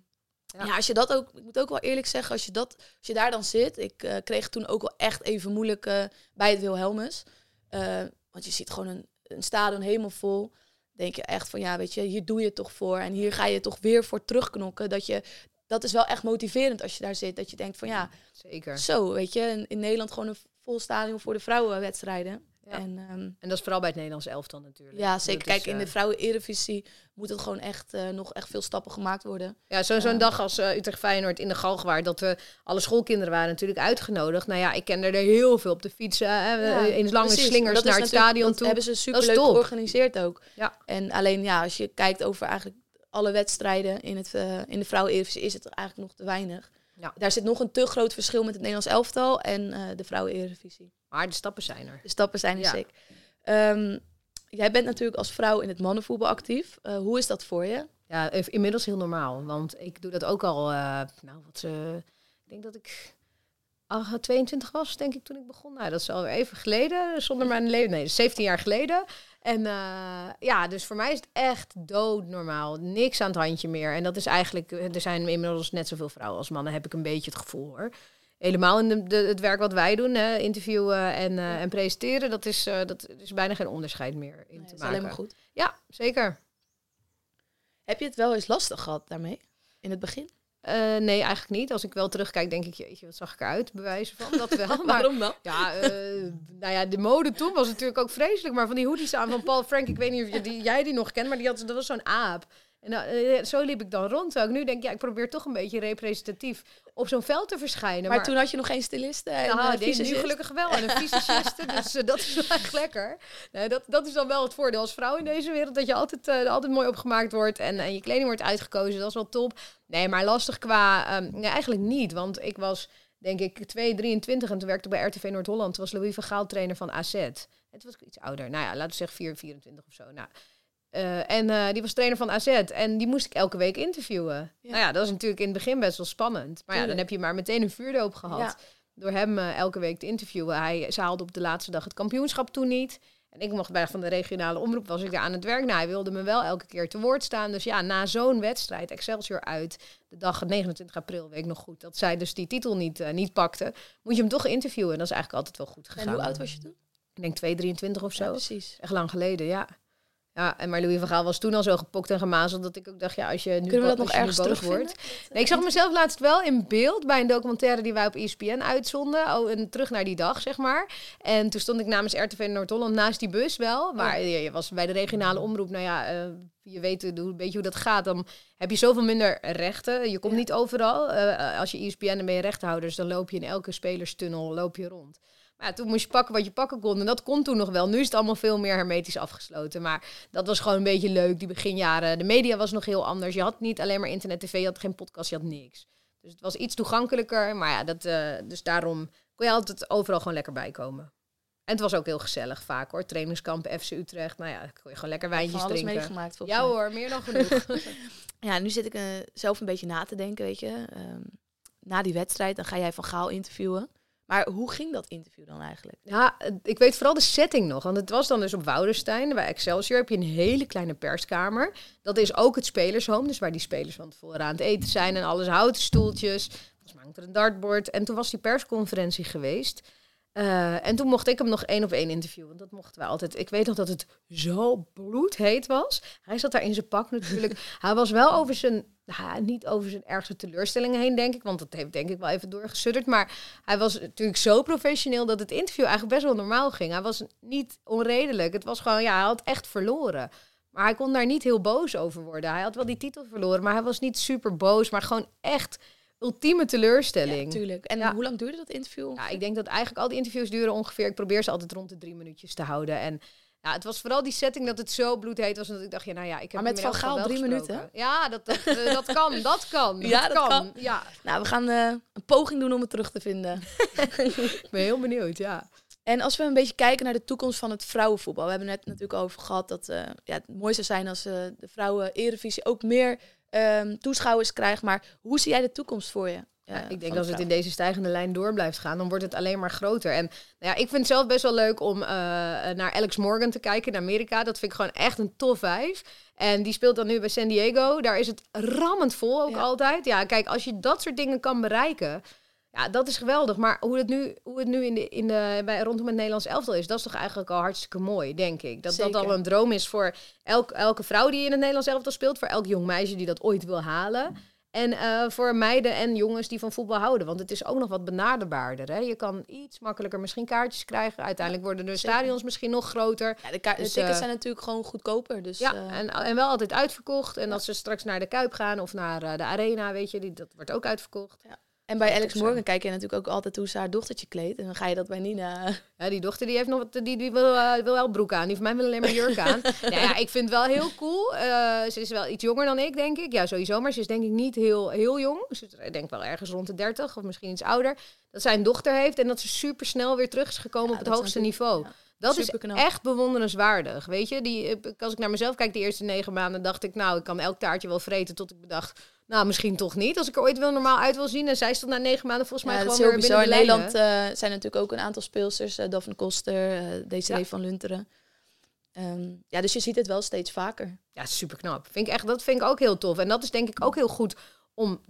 Ja. ja. als je dat ook, ik moet ook wel eerlijk zeggen, als je, dat, als je daar dan zit. Ik eh, kreeg toen ook wel echt even moeilijk eh, bij het Wilhelmus. Eh, want je ziet gewoon een, een stadion helemaal vol. Denk je echt van, ja, weet je, hier doe je het toch voor. En hier ga je toch weer voor terugknokken. Dat, je, dat is wel echt motiverend als je daar zit. Dat je denkt van, ja, Zeker. zo, weet je. In, in Nederland gewoon een vol stadion voor de vrouwenwedstrijden. Ja. En ehm, En dat is vooral bij het Nederlands elftal natuurlijk. ja, Dat zeker. is, Kijk, in eh, de vrouwen-eredivisie moet het gewoon echt eh, nog echt veel stappen gemaakt worden. Ja, zo- zo'n dag als eh, Utrecht Feyenoord in de Galgenwaard, dat we alle schoolkinderen waren natuurlijk uitgenodigd. Nou ja, ik kende er heel veel op de fietsen, in lange precies. slingers Dat naar het stadion dat toe. hebben ze superleuk top. georganiseerd ook. Ja. En alleen ja, als je kijkt over eigenlijk alle wedstrijden in, het, eh, in de vrouwen-eredivisie, is het eigenlijk nog te weinig. Ja. Daar zit nog een te groot verschil met het Nederlands elftal en eh, de vrouwen-eredivisie. Maar de stappen zijn er. De stappen zijn er Ja. zeker. Ehm, jij bent natuurlijk als vrouw in het mannenvoetbal actief. Eh, hoe is dat voor je? Ja, inmiddels heel normaal. Want ik doe dat ook al, nou wat ze, ik denk dat ik ah, 22 was, denk ik, toen ik begon. Nou, dat is alweer even geleden, zonder mijn leven. Nee, dat is 17 jaar geleden. En eh, ja, dus voor mij is het echt doodnormaal. Niks aan het handje meer. En dat is eigenlijk, er zijn inmiddels net zoveel vrouwen als mannen, heb ik een beetje het gevoel hoor. Helemaal in de, de- het werk wat wij doen, hè, interviewen en, eh, en presenteren, dat is, eh, dat is bijna geen onderscheid meer in Nee, te maken. alleen maar goed. Ja, zeker. Heb je het wel eens lastig gehad daarmee? In het begin? Eh, nee, eigenlijk niet. Als ik wel terugkijk, denk ik, jeetje, wat zag ik eruit? Bewijzen van, dat wel. Maar Waarom dan? ja, eh, nou ja, de mode toen was natuurlijk ook vreselijk. Maar van die hoodies aan van Paul Frank, ik weet niet of je die, jij die nog kent, maar die had, dat was zo'n aap. En nou, eh, zo liep ik dan rond. Terwijl ik nu denk, ja, ik probeer toch een beetje representatief op zo'n veld te verschijnen. Maar, toen had je nog geen styliste en nou, eh, nee, nu visagist? gelukkig wel. En een fysiciste, dus eh, dat is wel echt lekker. Nee, dat, dat is dan wel het voordeel als vrouw in deze wereld. Dat je altijd, altijd mooi opgemaakt wordt en, en je kleding wordt uitgekozen. Dat is wel top. Nee, maar lastig qua... ehm, nee, eigenlijk niet. Want ik was, denk ik, 2,23 en toen werkte ik bij RTV Noord-Holland. Toen was Louis van Gaal trainer van AZ. Het was iets ouder. Nou ja, laten we zeggen 4, 24 of zo. Nou, eh, en eh, die was trainer van AZ. En die moest ik elke week interviewen. Ja. Nou ja, dat is natuurlijk in het begin best wel spannend. Maar ja, dan heb je maar meteen een vuurdoop gehad. Ja. Door hem eh, elke week te interviewen. Hij, ze haalde op de laatste dag het kampioenschap toen niet. En ik mocht bij van de regionale omroep, was ik daar aan het werk. Nou, hij wilde me wel elke keer te woord staan. Dus ja, na zo'n wedstrijd, Excelsior uit, de dag 29 april, weet ik nog goed, dat zij dus die titel niet, niet pakte, moet je hem toch interviewen. En dat is eigenlijk altijd wel goed gegaan. En hoe oud was je toen? Ik denk 2, 23 of zo. Ja, precies. Echt lang geleden, ja. Ja, en maar Louis van Gaal was toen al zo gepokt en gemazeld dat ik ook dacht, ja, als je nu, Kunnen we dat nog ergens terugvinden? wordt. Nee, ik zag mezelf laatst wel in beeld bij een documentaire die wij op ESPN uitzonden. Oh, en terug naar die dag, zeg maar. En toen stond ik namens RTV Noord-Holland naast die bus wel. Maar je, je was bij de regionale omroep. Nou ja, eh, je weet hoe- een beetje hoe dat gaat. Dan heb je zoveel minder rechten. Je komt Ja. niet overal. Eh, als je ESPN en ben je rechthouder, dus dan loop je in elke spelerstunnel loop je rond. Maar ja, toen moest je pakken wat je pakken kon. En dat kon toen nog wel. Nu is het allemaal veel meer hermetisch afgesloten. Maar dat was gewoon een beetje leuk, die beginjaren. De media was nog heel anders. Je had niet alleen maar internet, tv, je had geen podcast, je had niks. Dus het was iets toegankelijker. Maar ja, dat, eh, dus daarom kon je altijd overal gewoon lekker bijkomen. En het was ook heel gezellig vaak hoor. Trainingskampen FC Utrecht. Nou ja, dan kon je gewoon lekker wijntjes alles drinken. meegemaakt volgens Ja mij. hoor, meer dan genoeg. Ja, nu zit ik eh, zelf een beetje na te denken, weet je. Ehm, na die wedstrijd, dan ga jij Van Gaal interviewen. Maar hoe ging dat interview dan eigenlijk? Ja, ik weet vooral de setting nog. Want het was dan dus op Woudenstein. Bij Excelsior heb je een hele kleine perskamer. Dat is ook het spelershome. Dus waar die spelers van tevoren aan het eten zijn. En alles houten stoeltjes. Volgens mij er een dartboard. En toen was die persconferentie geweest. Eh, en toen mocht ik hem nog één op één interviewen. Want dat mochten wij altijd. Ik weet nog dat het zo bloedheet was. Hij zat daar in zijn pak natuurlijk. Hij was wel over zijn... Nou, niet over zijn ergste teleurstellingen heen, denk ik. Want dat heeft denk ik wel even doorgesudderd. Maar hij was natuurlijk zo professioneel dat het interview eigenlijk best wel normaal ging. Hij was niet onredelijk. Het was gewoon, ja, hij had echt verloren. Maar hij kon daar niet heel boos over worden. Hij had wel die titel verloren, maar hij was niet super boos. Maar gewoon echt ultieme teleurstelling. Ja, tuurlijk. En Ja. hoe lang duurde dat interview? ik denk dat eigenlijk al die interviews duren ongeveer. Ik probeer ze altijd rond de drie minuutjes te houden. En ja, het was vooral die setting dat het zo bloedheet was. En dat ik dacht, ja, nou ja, ik heb Maar met Van Gaal drie gesproken. Ja, dat, dat, eh, dat kan, dat kan. Ja, dat kan. Ja, Nou, we gaan eh, een poging doen om het terug te vinden. ik ben heel benieuwd, ja. En als we een beetje kijken naar de toekomst van het vrouwenvoetbal. We hebben net natuurlijk over gehad dat eh, ja, het mooi zou zijn als de vrouwen Eredivisie ook meer ehm, toeschouwers krijgt. Maar hoe zie jij de toekomst voor je? Ja, ik denk de als het in deze stijgende lijn door blijft gaan, dan wordt het alleen maar groter. En nou ja, ik vind het zelf best wel leuk om eh, naar Alex Morgan te kijken in Amerika. Dat vind ik gewoon echt een tof vijf. En die speelt dan nu bij San Diego. Daar is het rammend vol ook Ja. altijd. Ja, kijk, als je dat soort dingen kan bereiken, ja, dat is geweldig. Maar hoe het nu, hoe het nu in de, in de, bij, rondom het Nederlands elftal is, dat is toch eigenlijk al hartstikke mooi, denk ik. Dat dat al een droom is voor elk, elke vrouw die in het Nederlands elftal speelt, voor elk jong meisje die dat ooit wil halen. En eh, voor meiden en jongens die van voetbal houden. Want het is ook nog wat benaderbaarder. Hè? Je kan iets makkelijker misschien kaartjes krijgen. Uiteindelijk worden de zeker. stadions misschien nog groter. Ja, de, ka- de Dus, tickets eh, zijn natuurlijk gewoon goedkoper. Dus, Ja, eh, en, en wel altijd uitverkocht. En als ze straks naar de Kuip gaan of naar de Arena, weet je, die, dat wordt ook uitverkocht. En bij Alex Morgan kijk je natuurlijk ook altijd hoe ze haar dochtertje kleedt. En dan ga je dat bij Nina... Ja, die dochter die heeft nog wat, die, die wil, eh, wil wel broek aan. Die van mij wil alleen maar jurk aan. nou ja, ik vind het wel heel cool. Eh, ze is wel iets jonger dan ik, denk ik. Ja, sowieso. Maar ze is denk ik niet heel, heel jong. Ze is ik denk wel ergens rond de 30 of misschien iets ouder. Dat zij een dochter heeft en dat ze super snel weer terug is gekomen Ja, op het hoogste natuurlijk- niveau. ja. Dat is echt bewonderenswaardig. Weet je, die, ik- als ik naar mezelf kijk, die eerste negen maanden, dacht ik, nou, ik kan elk taartje wel vreten. Tot ik bedacht, nou, misschien toch niet. Als ik er ooit wel normaal uit wil zien. En zij stond na negen maanden volgens mij Ja, gewoon weer bizar. In binnen de Nederland eh, zijn natuurlijk ook een aantal speelsters. eh Daphne Koster, eh Desiree Ja. van Lunteren. Ehm, ja, dus je ziet het wel steeds vaker. Ja, super knap. Vind ik echt, dat vind ik ook heel tof. En dat is denk ik ook heel goed om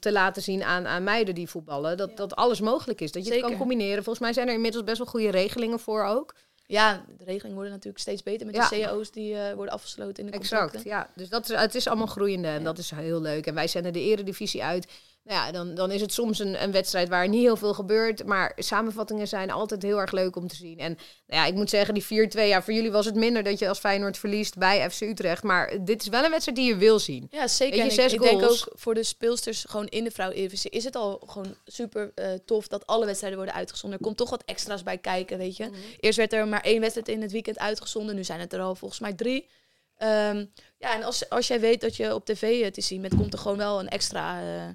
te, laten zien aan, aan meiden die voetballen. Dat, Ja. dat alles mogelijk is. Dat je het kan combineren. Volgens mij zijn er inmiddels best wel goede regelingen voor ook. Ja, de regelingen worden natuurlijk steeds beter met Ja. de cao's die eh, worden afgesloten in de Exact, contracten. ja. Dus dat is, het is allemaal groeiende en Ja. dat is heel leuk. En wij zenden de eredivisie uit. Nou ja, dan, dan is het soms een, een wedstrijd waar niet heel veel gebeurt. Maar samenvattingen zijn altijd heel erg leuk om te zien. En nou ja, ik moet zeggen, die 4-2, ja, voor jullie was het minder dat je als Feyenoord verliest bij FC Utrecht. Maar dit is wel een wedstrijd die je wil zien. Ja, zeker. Weet je, En ik, ik denk ook voor de speelsters gewoon in de vrouw-Eredivisie is het al gewoon super eh, tof dat alle wedstrijden worden uitgezonden. Er komt toch wat extra's bij kijken, weet je. Eerst werd er maar één wedstrijd in het weekend uitgezonden. Nu zijn het er al volgens mij drie. Ehm, ja, en als, als jij weet dat je op tv eh, te zien bent, komt er gewoon wel een extra eh,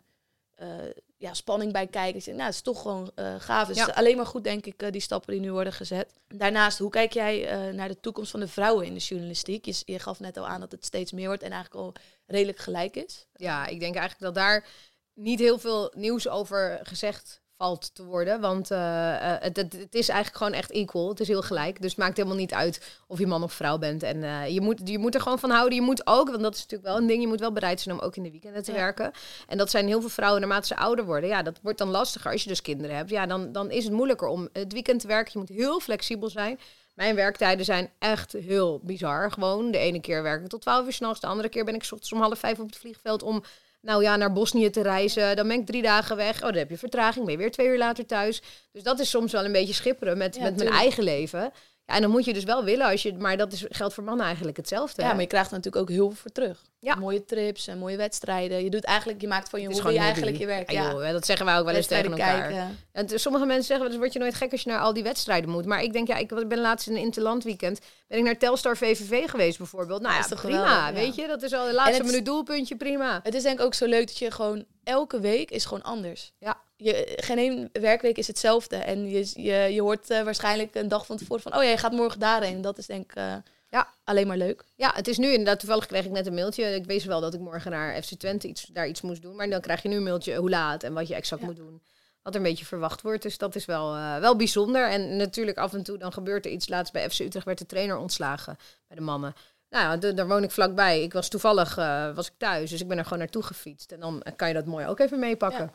ja, spanning bij kijken. Dus, nou, het is toch gewoon eh, gaaf. Dus Ja. alleen maar goed, denk ik, eh, die stappen die nu worden gezet. Daarnaast, hoe kijk jij eh, naar de toekomst van de vrouwen in de journalistiek? Je, je gaf net al aan dat het steeds meer wordt en eigenlijk al redelijk gelijk is. Ja, ik denk eigenlijk dat daar niet heel veel nieuws over gezegd valt te worden. Want eh, eh, het, het, het is eigenlijk gewoon echt equal. Het is heel gelijk. Dus het maakt helemaal niet uit of je man of vrouw bent. En eh, je, moet, je moet er gewoon van houden. Je moet ook, want dat is natuurlijk wel een ding, je moet wel bereid zijn om ook in de weekenden te Ja. werken. En dat zijn heel veel vrouwen naarmate ze ouder worden. Ja, dat wordt dan lastiger als je dus kinderen hebt. Ja, dan, dan is het moeilijker om het weekend te werken. Je moet heel flexibel zijn. Mijn werktijden zijn echt heel bizar. Gewoon, de ene keer werk ik tot 12 uur s'nachts. De andere keer ben ik 's ochtends om half vijf op het vliegveld om nou ja, naar Bosnië te reizen. Dan ben ik drie dagen weg. Oh, dan heb je vertraging. Ben je weer twee uur later thuis. Dus dat is soms wel een beetje schipperen met, Ja, met mijn eigen leven. Ja, en dan moet je dus wel willen als je... Maar dat is, geldt voor mannen eigenlijk hetzelfde. Ja, hè? maar je krijgt er natuurlijk ook heel veel voor terug. Ja. Mooie trips en mooie wedstrijden. Je doet eigenlijk, je maakt van je hobby eigenlijk je werk. Ja, joh, dat zeggen wij ook wel eens tegen elkaar. kijken. En sommige mensen zeggen eens, word je nooit gek als je naar al die wedstrijden moet. Maar ik denk, ja, ik ben laatst in een interland weekend. Ben ik naar Telstar VVV geweest bijvoorbeeld. Nou Ja, ja, is toch prima, geweldig, weet je. Dat is al de laatste minuut doelpuntje, prima. Het is denk ik ook zo leuk dat je gewoon elke week is gewoon anders. Ja. Je, geen één werkweek is hetzelfde. En je, je, je hoort eh, waarschijnlijk een dag van tevoren van... oh ja, je gaat morgen daarheen. Dat is denk ik eh, Ja. alleen maar leuk. Ja, het is nu inderdaad, toevallig kreeg ik net een mailtje. Ik wist wel dat ik morgen naar FC Twente iets, daar iets moest doen. Maar dan krijg je nu een mailtje hoe laat en wat je exact Ja. moet doen. Wat er een beetje verwacht wordt. Dus dat is wel, eh, wel bijzonder. En natuurlijk af en toe dan gebeurt er iets. Laatst bij FC Utrecht werd de trainer ontslagen bij de mannen. Nou ja, daar woon ik vlakbij. Ik was toevallig was ik thuis, dus ik ben er gewoon naartoe gefietst. En dan kan je dat mooi ook even meepakken. Ja,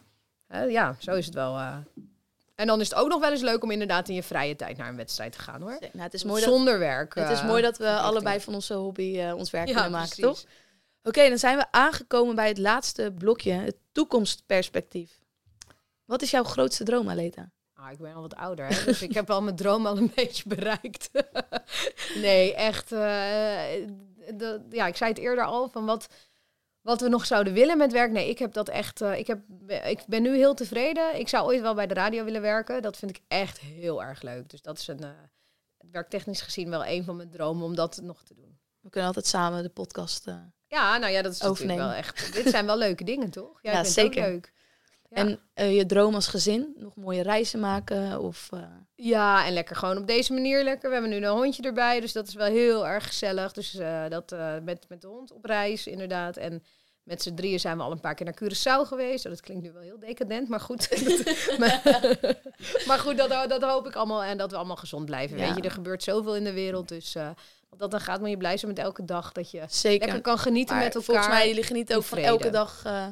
ja zo is het wel. eh. En dan is het ook nog wel eens leuk om inderdaad in je vrije tijd naar een wedstrijd te gaan hoor. Nou, het is mooi dat, Zonder werk. het is eh, mooi dat we allebei van onze hobby eh, ons werk Ja, kunnen maken, precies. toch? Oké, dan zijn we aangekomen bij het laatste blokje. Het toekomstperspectief. Wat is jouw grootste droom, Aleta? Ah, ik ben al wat ouder, hè? dus ik heb al mijn droom al een beetje bereikt. nee, echt. de- ja, ik zei het eerder al van wat, wat we nog zouden willen met werk. Nee, ik heb dat echt. eh, ik, heb, ik ben nu heel tevreden. Ik zou ooit wel bij de radio willen werken. Dat vind ik echt heel erg leuk. Dus dat is een. eh, werktechnisch gezien wel een van mijn dromen om dat nog te doen. We kunnen altijd samen de podcast... eh, Ja, nou ja, dat is natuurlijk Overnemen. wel echt. Dit zijn wel leuke dingen, toch? Jij Ja, het ook zeker. leuk. Ja. En je droom als gezin? Nog mooie reizen maken? Of, Ja, en lekker gewoon op deze manier lekker. We hebben nu een hondje erbij, dus dat is wel heel erg gezellig. Dus dat met, met de hond op reis, inderdaad. En met z'n drieën zijn we al een paar keer naar Curaçao geweest. Oh, dat klinkt nu wel heel decadent, maar goed. maar, maar goed, dat, dat hoop ik allemaal. En dat we allemaal gezond blijven. Ja. Weet je, er gebeurt zoveel in de wereld. Dus eh, dat dan gaat, moet je blij zijn met elke dag. Dat je zeker. lekker kan genieten Maar met elkaar. Volgens mij, jullie genieten ook van elke dag eh,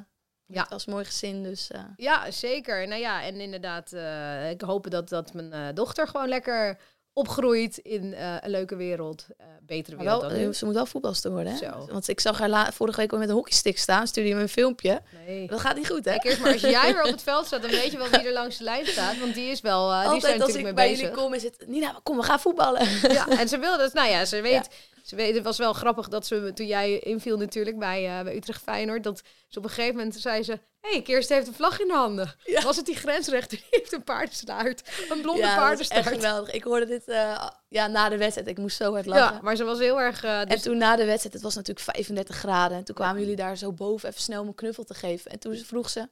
Ja. als mooi gezin. Dus eh, Ja, zeker. Nou ja, en inderdaad, ik hoop dat, dat mijn dochter gewoon lekker opgroeit in eh, een leuke wereld. eh betere wereld wel, dan eh, ze moet wel voetbalster worden. Hè? Zo. Want ik zag haar la- vorige week al met een hockeystick staan. Stuurde je me een filmpje. Nee. Dat gaat niet goed, hè? Kijk eerst maar, als jij weer op het veld staat, dan weet je wel wie er langs de lijn staat. Want die is wel, die zijn Altijd als ik mee bij bezig. jullie kom, is het... Nina, kom, we gaan voetballen. Ja, en ze wil dat, nou ja, ze weet, ze weet, het was wel grappig dat ze, toen jij inviel natuurlijk bij, eh, bij Utrecht Feyenoord, dat ze op een gegeven moment zei ze, hé, hey, Kirst heeft een vlag in de handen. Ja. Was het die grensrechter, die heeft een paardenstaart, een blonde ja, is echt paardenstaart. geweldig. Ik hoorde dit eh, ja, na de wedstrijd. Ik moest zo hard lachen. Ja, maar ze was heel erg... eh, En dus toen na de wedstrijd, het was natuurlijk 35 graden. En toen kwamen jullie daar zo boven even snel om een knuffel te geven. En toen vroeg ze,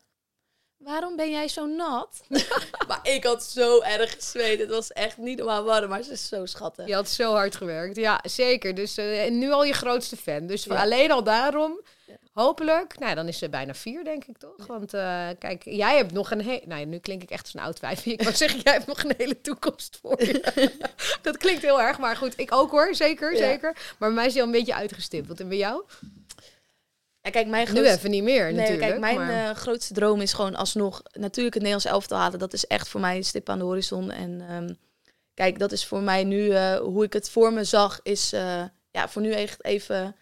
waarom ben jij zo nat? maar ik had zo erg gezweet. Het was echt niet normaal warm, maar ze is zo schattig. Je had zo hard gewerkt. Ja, zeker. Dus eh, en nu al je grootste fan. Dus Ja. alleen al daarom, Ja. hopelijk. Nou, dan is ze bijna vier, denk ik toch? Want eh, kijk, jij hebt nog een hele... Nou, nu klink ik echt als een oud wijfje. Ik wou zeggen, jij hebt nog een hele toekomst voor je. dat klinkt heel erg, maar goed. Ik ook hoor, zeker, Ja. zeker. Maar bij mij is die al een beetje uitgestippeld. En bij jou? Ja, kijk, mijn Nu grootste, even niet meer, nee, natuurlijk. kijk, mijn maar- eh, grootste droom is gewoon alsnog natuurlijk het Nederlands elftal halen. Dat is echt voor mij een stip aan de horizon. En ehm, kijk, dat is voor mij nu, eh, hoe ik het voor me zag, is eh, ja, voor nu echt even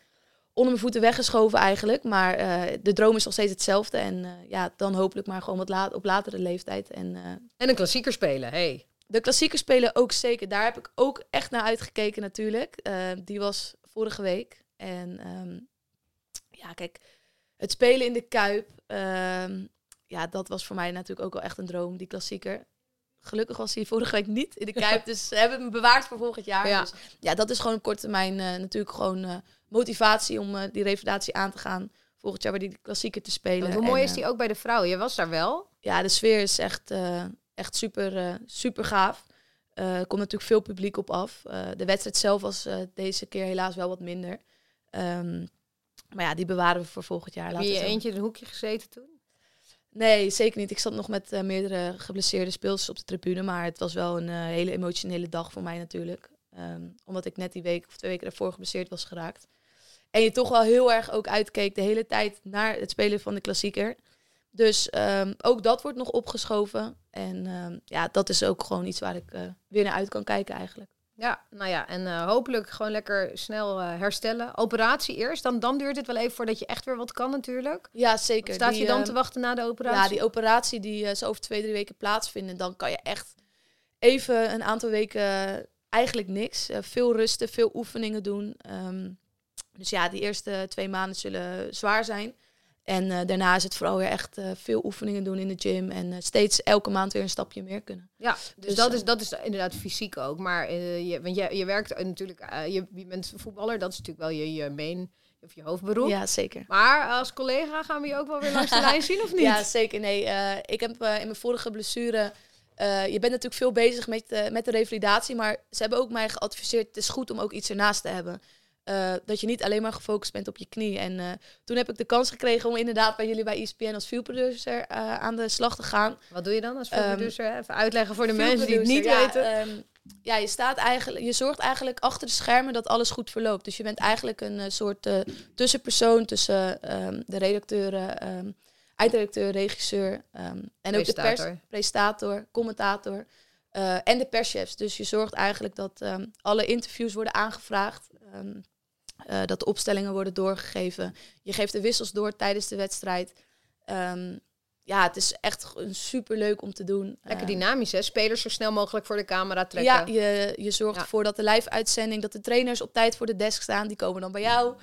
onder mijn voeten weggeschoven eigenlijk. Maar de droom is nog steeds hetzelfde. En ja, dan hopelijk maar gewoon wat laat, op latere leeftijd. En En een klassieker spelen, hey. de klassiekers spelen ook zeker. Daar heb ik ook echt naar uitgekeken natuurlijk. Die was vorige week. En ehm, ja, kijk, het spelen in de Kuip. ehm, ja, dat was voor mij natuurlijk ook wel echt een droom, die klassieker. Gelukkig was hij vorige week niet in de Kuip. dus ze hebben hem bewaard voor volgend jaar. Ja. Dus ja, dat is gewoon op korte termijn eh, natuurlijk gewoon eh, motivatie om eh, die revalidatie aan te gaan. Volgend jaar weer die klassieker te spelen. Want hoe mooi En, is die ook bij de vrouwen? Je was daar wel. ja, de sfeer is echt, echt super, super gaaf. Er komt natuurlijk veel publiek op af. De wedstrijd zelf was deze keer helaas wel wat minder. Ehm, maar ja, die bewaren we voor volgend jaar. Heb je eentje in een hoekje gezeten toen? Nee, zeker niet. Ik zat nog met eh, meerdere geblesseerde speelsters op de tribune. Maar het was wel een eh, hele emotionele dag voor mij natuurlijk. Ehm, omdat ik net die week of twee weken daarvoor geblesseerd was geraakt. En je toch wel heel erg ook uitkeek de hele tijd naar het spelen van de klassieker. Dus ehm, ook dat wordt nog opgeschoven. En ehm, ja, dat is ook gewoon iets waar ik eh, weer naar uit kan kijken eigenlijk. Ja, nou ja, en uh, hopelijk gewoon lekker snel uh, herstellen. Operatie eerst, dan, dan duurt het wel even voordat je echt weer wat kan natuurlijk. Ja, zeker. Staat Die, je dan eh, te wachten na de operatie? Ja, die operatie die zo over twee, drie weken plaatsvinden, dan kan je echt even een aantal weken eigenlijk niks. Veel rusten, veel oefeningen doen. Um, dus ja, die eerste twee maanden zullen zwaar zijn. En uh, daarna is het vooral weer echt uh, veel oefeningen doen in de gym. En uh, steeds elke maand weer een stapje meer kunnen. Ja, dus, dus dat, is, dat is inderdaad fysiek ook. Maar je, want je, je werkt natuurlijk, je, je bent voetballer, dat is natuurlijk wel je, je main of je hoofdberoep. Ja, zeker. Maar als collega gaan we je ook wel weer langs de lijn zien, of niet? Ja, zeker. Nee, ik heb in mijn vorige blessure... je bent natuurlijk veel bezig met, met de revalidatie, maar ze hebben ook mij geadviseerd... het is goed om ook iets ernaast te hebben. Uh, dat je niet alleen maar gefocust bent op je knie. En uh, toen heb ik de kans gekregen om inderdaad bij jullie bij ESPN als viewproducer uh, aan de slag te gaan. Wat doe je dan als viewproducer? Um, Even uitleggen voor de mensen die het niet ja, weten. Um, ja, je staat eigenlijk, je zorgt eigenlijk achter de schermen dat alles goed verloopt. Dus je bent eigenlijk een soort tussenpersoon tussen um, de redacteuren, eindredacteur, regisseur en ook de pers, presentator, commentator. en de perschefs. Dus je zorgt eigenlijk dat alle interviews worden aangevraagd. Um, uh, dat de opstellingen worden doorgegeven. Je geeft de wissels door tijdens de wedstrijd. Um, ja, het is echt super leuk om te doen. Lekker dynamisch, hè? Spelers zo snel mogelijk voor de camera trekken. Ja, je, je zorgt ja. ervoor dat de live-uitzending, dat de trainers op tijd voor de desk staan. Die komen dan bij jou.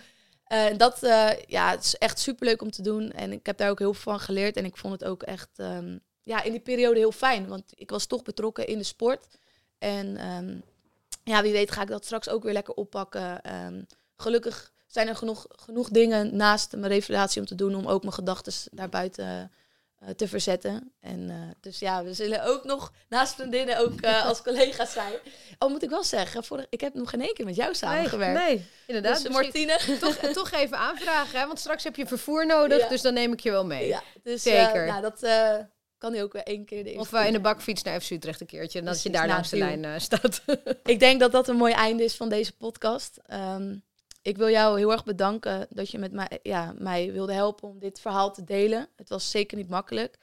En uh, dat uh, ja, het is echt super leuk om te doen. En ik heb daar ook heel veel van geleerd. En ik vond het ook echt um, ja, in die periode heel fijn. Want ik was toch betrokken in de sport. En um, ja, wie weet ga ik dat straks ook weer lekker oppakken. Um, gelukkig zijn er genoeg, genoeg dingen naast mijn revalidatie om te doen om ook mijn gedachten daarbuiten uh, te verzetten. En uh, dus ja, we zullen ook nog naast vriendinnen ook uh, als collega's zijn. Oh, moet ik wel zeggen, voor, ik heb nog geen één keer met jou samengewerkt. Nee, nee inderdaad. Dus Martine. Toch, toch even aanvragen, hè? want straks heb je vervoer nodig, ja. dus dan neem ik je wel mee. Ja, dus, Zeker. nou, dat kan hij ook weer één keer de Of uh, in de bakfiets naar FC Utrecht een keertje. En dat je daar langs de lijn uh, staat. ik denk dat dat een mooi einde is van deze podcast. Um, ik wil jou heel erg bedanken dat je met mij, ja, mij wilde helpen om dit verhaal te delen. Het was zeker niet makkelijk.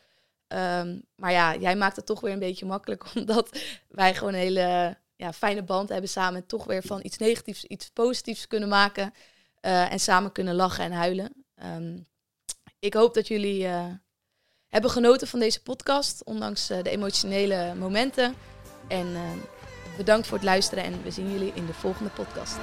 Um, maar ja, jij maakt het toch weer een beetje makkelijk. Omdat wij gewoon een hele ja, fijne band hebben samen. En toch weer van iets negatiefs iets positiefs kunnen maken. Uh, en samen kunnen lachen en huilen. Um, ik hoop dat jullie uh, hebben genoten van deze podcast. Ondanks uh, de emotionele momenten. En bedankt voor het luisteren. En we zien jullie in de volgende podcast.